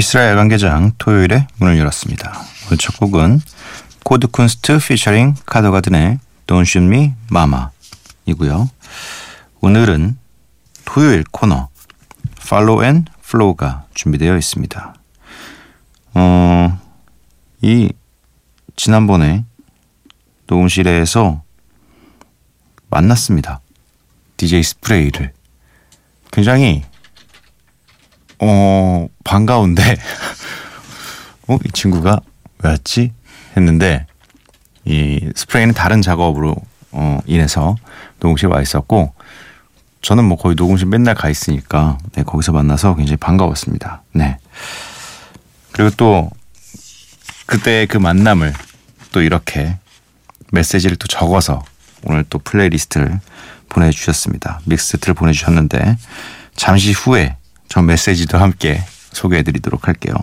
미쓰라 야간개장 토요일에 문을 열었습니다. 오늘 첫 곡은 코드 쿤스트 피처링 카더가든의 Don't Shoot Me Mama 이고요. 오늘은 토요일 코너 Follow and Flow가 준비되어 있습니다. 어, 이 지난번에 녹음실에서 만났습니다. DJ 스프레이를 굉장히 어, 반가운데, 어, 이 친구가 왜 왔지? 했는데, 이 스프레이는 다른 작업으로, 어, 인해서 녹음실에 와 있었고, 저는 뭐 거의 녹음실 맨날 가 있으니까, 네, 거기서 만나서 굉장히 반가웠습니다. 네. 그리고 또, 그때 그 만남을 또 이렇게 메시지를 또 적어서 오늘 또 playlist를 보내주셨습니다. mix set를 보내주셨는데, 잠시 후에 저 메시지도 함께 소개해드리도록 할게요.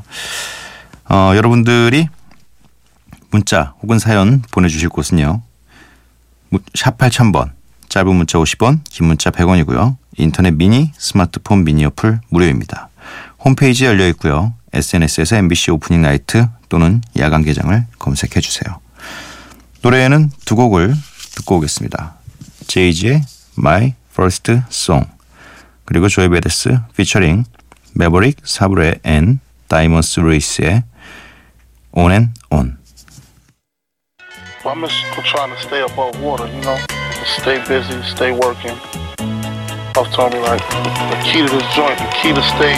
어, 여러분들이 문자 혹은 사연 보내주실 곳은요. 샵 8000번 짧은 문자 50원 긴 문자 100원이고요. 인터넷 미니 스마트폰 미니 어플 무료입니다. 홈페이지 열려 있고요. SNS에서 MBC Opening Night 또는 야간 개장을 검색해 주세요. 노래에는 두 곡을 듣고 오겠습니다. 제이지의 My First Song 그리고 조이 베데스 피처링 메버릭 사브레 앤 다이먼스 루이스의 On and On. Well, I'm just trying to stay above water, you know, stay busy, stay working. I've told me like the key to this joint, the key to stay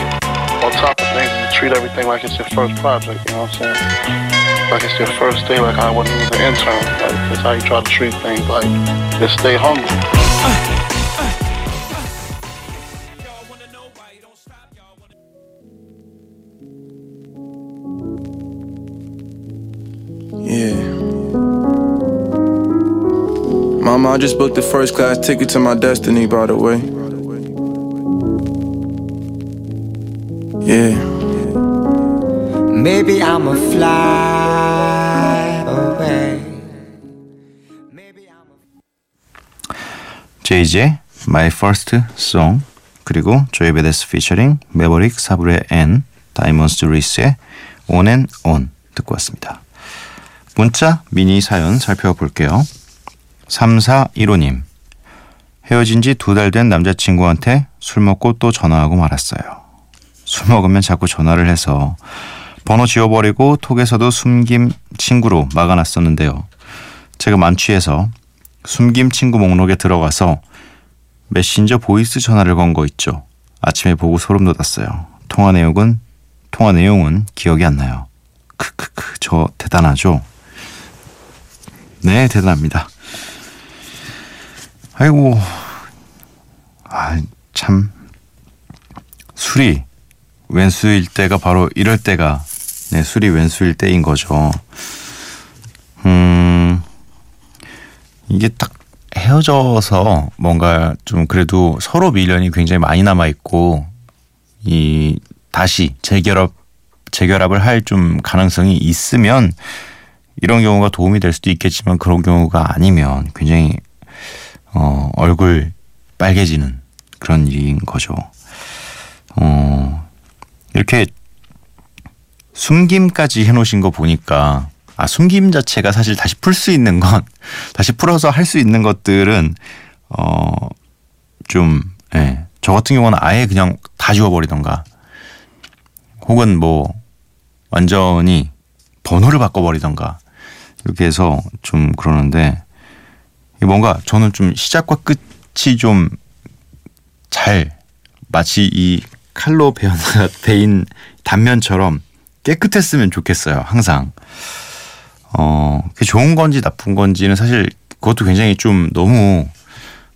on top of things is to treat everything like it's your first project. You know what I'm saying? Like it's your first day, like I wasn't even an intern. Like that's how you try to treat things. Like just stay hungry. Mama, I just booked the first class ticket to my destiny, by the way. Yeah. Maybe I'ma fly away. 제이지의 My First Song 그리고 조이 베데스 피처링 메버릭 사브레 and 다이먼스 루이스의 On and On 듣고 왔습니다. 문자 미니 사연 살펴볼게요. 3415님 헤어진 지 두 달 된 남자친구한테 술 먹고 또 전화하고 말았어요. 술 먹으면 자꾸 전화를 해서 번호 지워버리고 톡에서도 숨김 친구로 막아놨었는데요. 제가 만취해서 숨김 친구 목록에 들어가서 메신저 voice 전화를 건 거 있죠. 아침에 보고 소름 돋았어요. 통화 내용은 통화 내용은 기억이 안 나요. 크크크 저 대단하죠. 네 대단합니다. 아이고 아 참 술이 왼수일 때가 바로 이럴 때가 네 술이 왼수일 때인 거죠. 음 이게 딱 헤어져서 뭔가 좀 그래도 서로 미련이 굉장히 많이 남아 있고 이 다시 재결합 재결합을 할 좀 가능성이 있으면 이런 경우가 도움이 될 수도 있겠지만 그런 경우가 아니면 굉장히 어, 얼굴 빨개지는 그런 일인 거죠. 어, 이렇게 숨김까지 해놓으신 거 보니까 아 숨김 자체가 사실 다시 풀 수 있는 건 다시 풀어서 할 수 있는 것들은 어좀 예. 저 같은 경우는 아예 그냥 다 지워버리던가 혹은 뭐 완전히 번호를 바꿔버리던가 이렇게 해서 좀 그러는데 뭔가 저는 좀 시작과 끝이 좀 잘 마치 이 칼로 베어 베인 단면처럼 깨끗했으면 좋겠어요. 항상. 어, 그게 좋은 건지 나쁜 건지는 사실 그것도 굉장히 좀 너무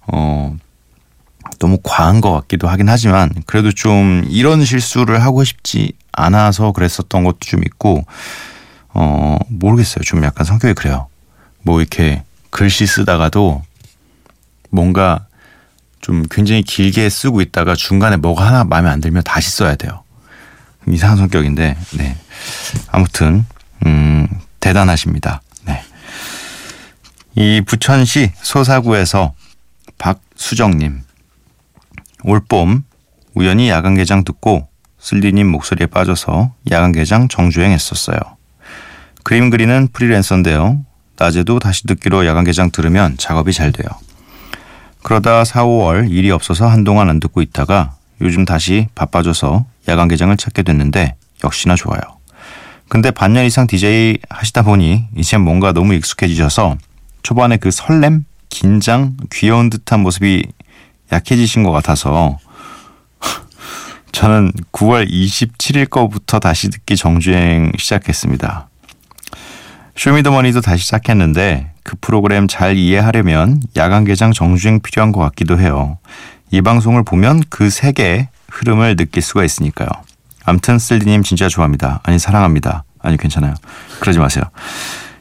어 너무 과한 것 같기도 하긴 하지만 그래도 좀 이런 실수를 하고 싶지 않아서 그랬었던 것도 좀 있고 어 모르겠어요. 좀 약간 성격이 그래요. 뭐 이렇게 글씨 쓰다가도 뭔가 좀 굉장히 길게 쓰고 있다가 중간에 뭐가 하나 마음에 안 들면 다시 써야 돼요. 이상한 성격인데, 네. 아무튼, 음, 대단하십니다. 네. 이 부천시 소사구에서 박수정님. 올봄 우연히 야간 개장 듣고 슬리님 목소리에 빠져서 야간 개장 정주행했었어요. 그림 그리는 프리랜서인데요. 낮에도 다시 듣기로 야간 개장 들으면 작업이 잘 돼요. 그러다 4, 5월 일이 없어서 한동안 안 듣고 있다가 요즘 다시 바빠져서 야간 개장을 찾게 됐는데 역시나 좋아요. 근데 반년 이상 DJ 하시다 보니 이제 뭔가 너무 익숙해지셔서 초반에 그 설렘, 긴장, 귀여운 듯한 모습이 약해지신 것 같아서 저는 9월 27일 거부터 다시 듣기 정주행 시작했습니다. 쇼미더머니도 다시 시작했는데 그 프로그램 잘 이해하려면 야간 개장 정주행 필요한 것 같기도 해요. 이 방송을 보면 그 세계의 흐름을 느낄 수가 있으니까요. 암튼 쓸디님 진짜 좋아합니다. 아니 사랑합니다. 아니 괜찮아요. 그러지 마세요.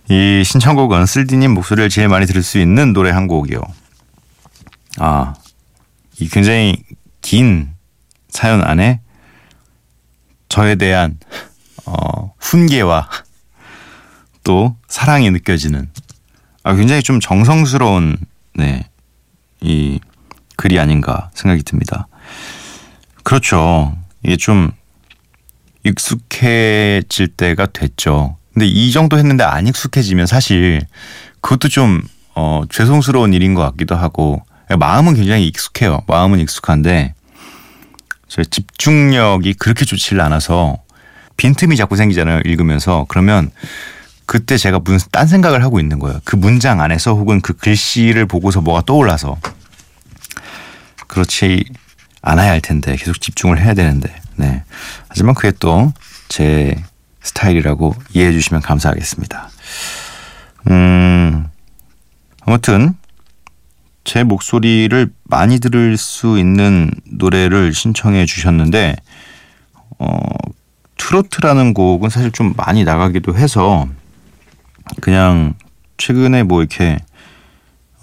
이 신청곡은 쓸디님 목소리를 제일 많이 들을 수 있는 노래 한 곡이요. 아, 이 굉장히 긴 사연 안에 저에 대한 어, 훈계와 또 사랑이 느껴지는 아, 굉장히 좀 정성스러운 네, 이 글이 아닌가 생각이 듭니다. 그렇죠. 이게 좀 익숙해질 때가 됐죠. 근데 이 정도 했는데 안 익숙해지면 사실 그것도 좀 어, 죄송스러운 일인 것 같기도 하고 마음은 굉장히 익숙해요. 마음은 익숙한데 저 집중력이 그렇게 좋지를 않아서 빈틈이 자꾸 생기잖아요. 읽으면서 그러면 그때 제가 무슨 딴 생각을 하고 있는 거예요. 그 문장 안에서 혹은 그 글씨를 보고서 뭐가 떠올라서 그렇지 않아야 할 텐데 계속 집중을 해야 되는데 네 하지만 그게 또 제 스타일이라고 이해해 주시면 감사하겠습니다. 음 아무튼 제 목소리를 많이 들을 수 있는 노래를 신청해 주셨는데 어 트로트라는 곡은 사실 좀 많이 나가기도 해서 그냥 최근에 뭐 이렇게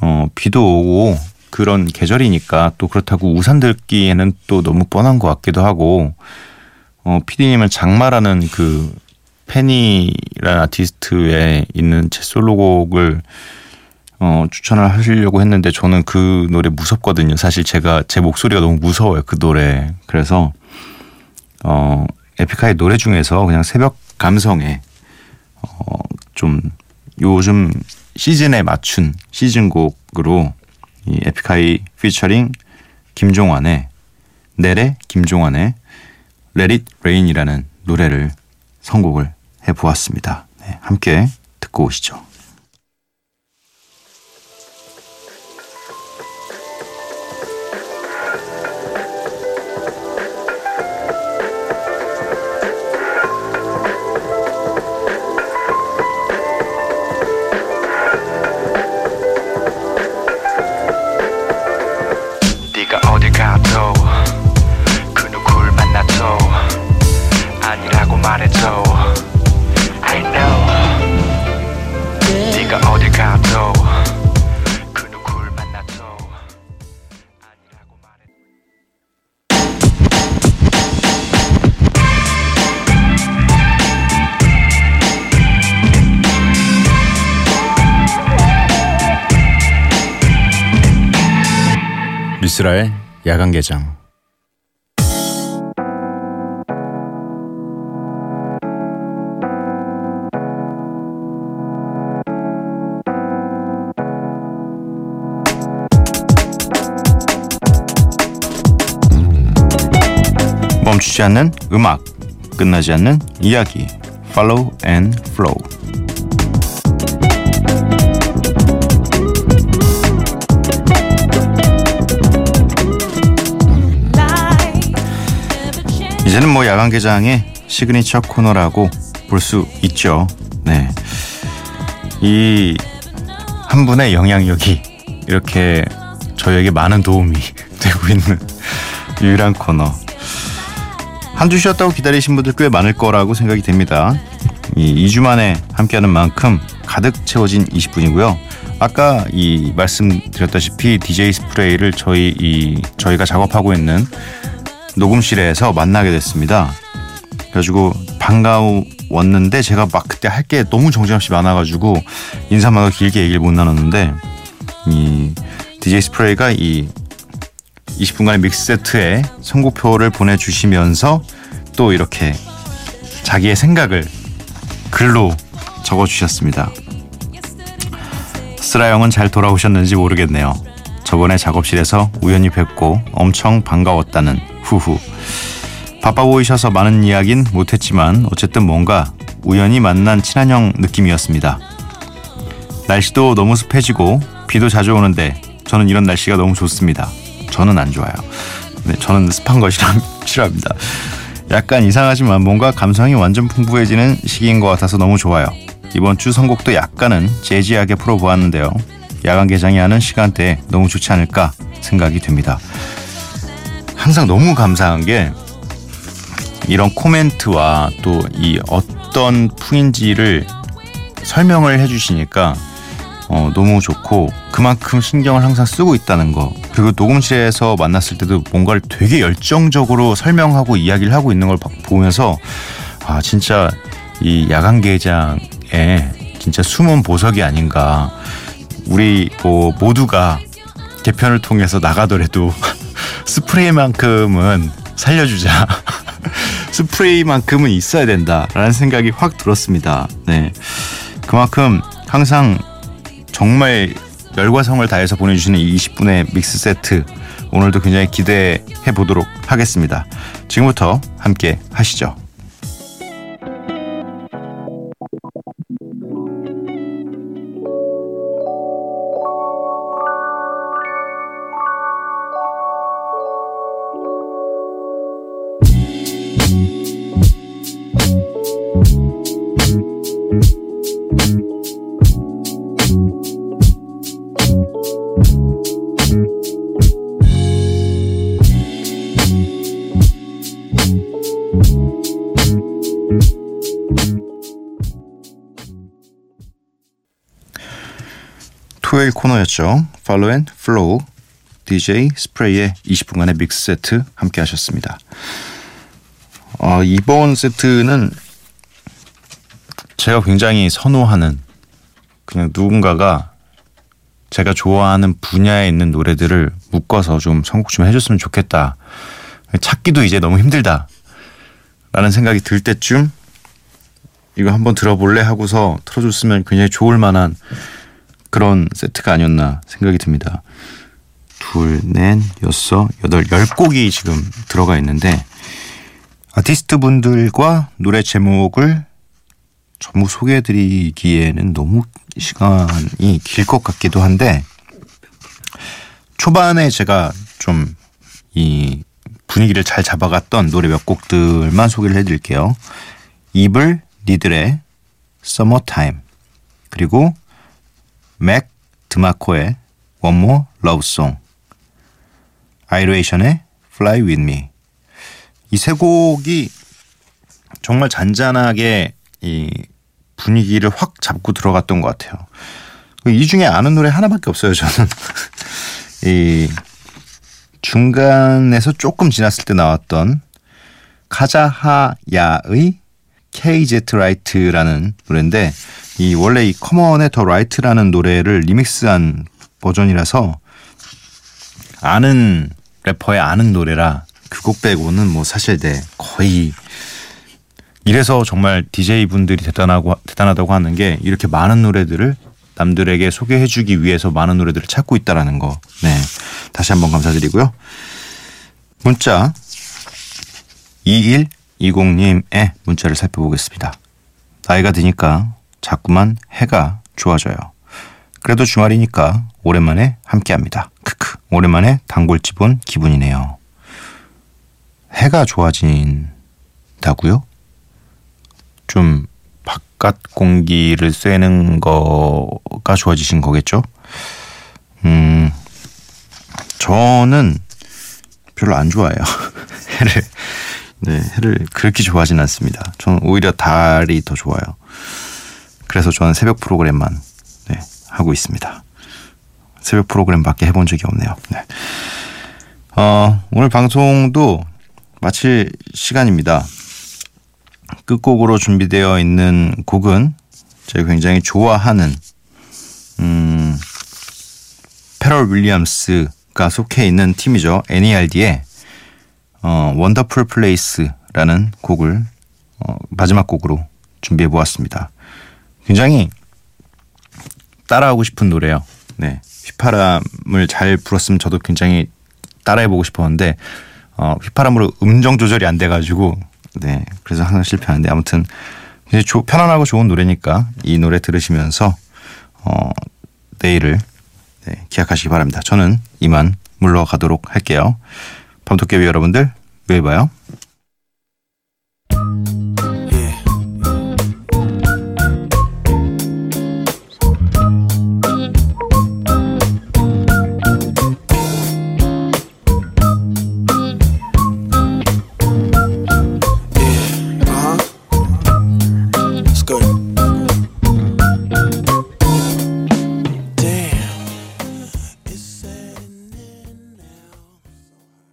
어 비도 오고 그런 계절이니까 또 그렇다고 우산 들기에는 또 너무 뻔한 것 같기도 하고 어 피디님은 장마라는 그 페니라는 아티스트에 있는 제 솔로곡을 어 추천을 하시려고 했는데 저는 그 노래 무섭거든요. 사실 제가 제 목소리가 너무 무서워요. 그 노래. 그래서 어 에픽하이 노래 중에서 그냥 새벽 감성에 어 좀 요즘 시즌에 맞춘 시즌곡으로 이 에픽하이 피처링 김종환의 내래 김종환의 Let It Rain이라는 노래를 선곡을 해보았습니다. 네, 함께 듣고 오시죠. 미스라의 야간 개장. 멈추지 않는 음악 끝나지 않는 이야기. Follow and Flow 이제는 뭐 야간 개장의 시그니처 코너라고 볼 수 있죠. 네. 이 한 분의 영향력이 이렇게 저에게 많은 도움이 되고 있는 유일한 코너. 한 주 쉬었다고 기다리신 분들 꽤 많을 거라고 생각이 됩니다. 이 2주 만에 함께하는 만큼 가득 채워진 20분이고요. 아까 이 말씀드렸다시피 DJ 스프레이를 저희 이 저희가 작업하고 있는 녹음실에서 만나게 됐습니다. 그래가지고 반가웠는데 제가 막 그때 할 게 너무 정신없이 많아가지고 인사만 길게 얘기를 못 나눴는데 이 DJ 스프레이가 이 20분간의 믹스 세트에 선곡표를 보내주시면서 또 이렇게 자기의 생각을 글로 적어주셨습니다. 스라 형은 잘 돌아오셨는지 모르겠네요. 저번에 작업실에서 우연히 뵙고 엄청 반가웠다는 후후. 바빠 보이셔서 많은 이야긴 못했지만 어쨌든 뭔가 우연히 만난 친한 형 느낌이었습니다. 날씨도 너무 습해지고 비도 자주 오는데 저는 이런 날씨가 너무 좋습니다. 저는 안 좋아요. 네, 저는 습한 거 싫어, 싫어합니다. 약간 이상하지만 뭔가 감성이 완전 풍부해지는 시기인 것 같아서 너무 좋아요. 이번 주 선곡도 약간은 재지하게 풀어보았는데요. 야간 개장이 하는 시간대에 너무 좋지 않을까 생각이 듭니다. 항상 너무 감사한 게 이런 코멘트와 또 이 어떤 풍인지를 설명을 해주시니까 어, 너무 좋고 그만큼 신경을 항상 쓰고 있다는 거. 그리고 녹음실에서 만났을 때도 뭔가를 되게 열정적으로 설명하고 이야기를 하고 있는 걸 보면서 아 진짜 이 야간 개장에 진짜 숨은 보석이 아닌가. 우리 뭐 모두가 개편을 통해서 나가더라도 스프레이만큼은 살려주자 스프레이만큼은 있어야 된다라는 생각이 확 들었습니다. 네. 그만큼 항상 정말 열과 성을 다해서 보내주시는 이 20분의 믹스 세트 오늘도 굉장히 기대해 보도록 하겠습니다. 지금부터 함께 하시죠. 코너였죠. Follow and Flow DJ 스프레이의 20분간의 믹스 세트 함께 하셨습니다. 어, 이번 세트는 제가 굉장히 선호하는 그냥 누군가가 제가 좋아하는 분야에 있는 노래들을 묶어서 좀 선곡 좀 해줬으면 좋겠다. 찾기도 이제 너무 힘들다. 라는 생각이 들 때쯤 이거 한번 들어볼래 하고서 틀어줬으면 굉장히 좋을 만한 그런 세트가 아니었나 생각이 듭니다. 둘, 넷, 여섯, 여덟, 열 곡이 지금 들어가 있는데 아티스트 분들과 노래 제목을 전부 소개해드리기에는 너무 시간이 길 것 같기도 한데 초반에 제가 좀 이 분위기를 잘 잡아갔던 노래 몇 곡들만 소개를 해드릴게요. 이블 니들의 Summertime 그리고 맥 드마코의 One More Love Song, 아이레이션의 Fly With Me 이 세 곡이 정말 잔잔하게 이 분위기를 확 잡고 들어갔던 것 같아요. 이 중에 아는 노래 하나밖에 없어요. 저는 이 중간에서 조금 지났을 때 나왔던 카자하야의 KZ Light라는 노래인데 이 원래 이 커먼의 The Light라는 노래를 리믹스한 버전이라서 아는 래퍼의 아는 노래라 그 곡 빼고는 뭐 사실 네 거의 이래서 정말 DJ 분들이 대단하고 대단하다고 하는 게 이렇게 많은 노래들을 남들에게 소개해주기 위해서 많은 노래들을 찾고 있다라는 거. 네, 다시 한번 감사드리고요. 문자 2120님의 문자를 살펴보겠습니다. 나이가 드니까 자꾸만 해가 좋아져요. 그래도 주말이니까 오랜만에 함께합니다. 크크. 오랜만에 단골집 온 기분이네요. 해가 좋아진다는 좋아지신다고요? 좀 바깥 공기를 쐬는 거가 좋아지신 거겠죠? 음, 저는 별로 안 좋아해요. 해를. 네, 해를 그렇게 좋아하진 않습니다. 저는 오히려 달이 더 좋아요. 그래서 저는 새벽 프로그램만 네, 하고 있습니다. 새벽 프로그램밖에 해본 적이 없네요. 네. 어, 오늘 방송도 마칠 시간입니다. 끝곡으로 준비되어 있는 곡은 제가 굉장히 좋아하는 음, 페럴 윌리엄스가 속해 있는 팀이죠. NERD의 어, Wonderful Place라는 곡을 어, 마지막 곡으로 준비해 보았습니다. 굉장히 따라하고 싶은 노래요. 네. 휘파람을 잘 불었으면 저도 굉장히 따라해 보고 싶었는데 어, 휘파람으로 음정 조절이 안 돼 가지고 네 그래서 항상 실패하는데 아무튼 굉장히 조, 편안하고 좋은 노래니까 이 노래 들으시면서 어, 내일을 네, 기약하시기 바랍니다. 저는 이만 물러가도록 할게요. 밤도깨비 여러분들 내일 봐요.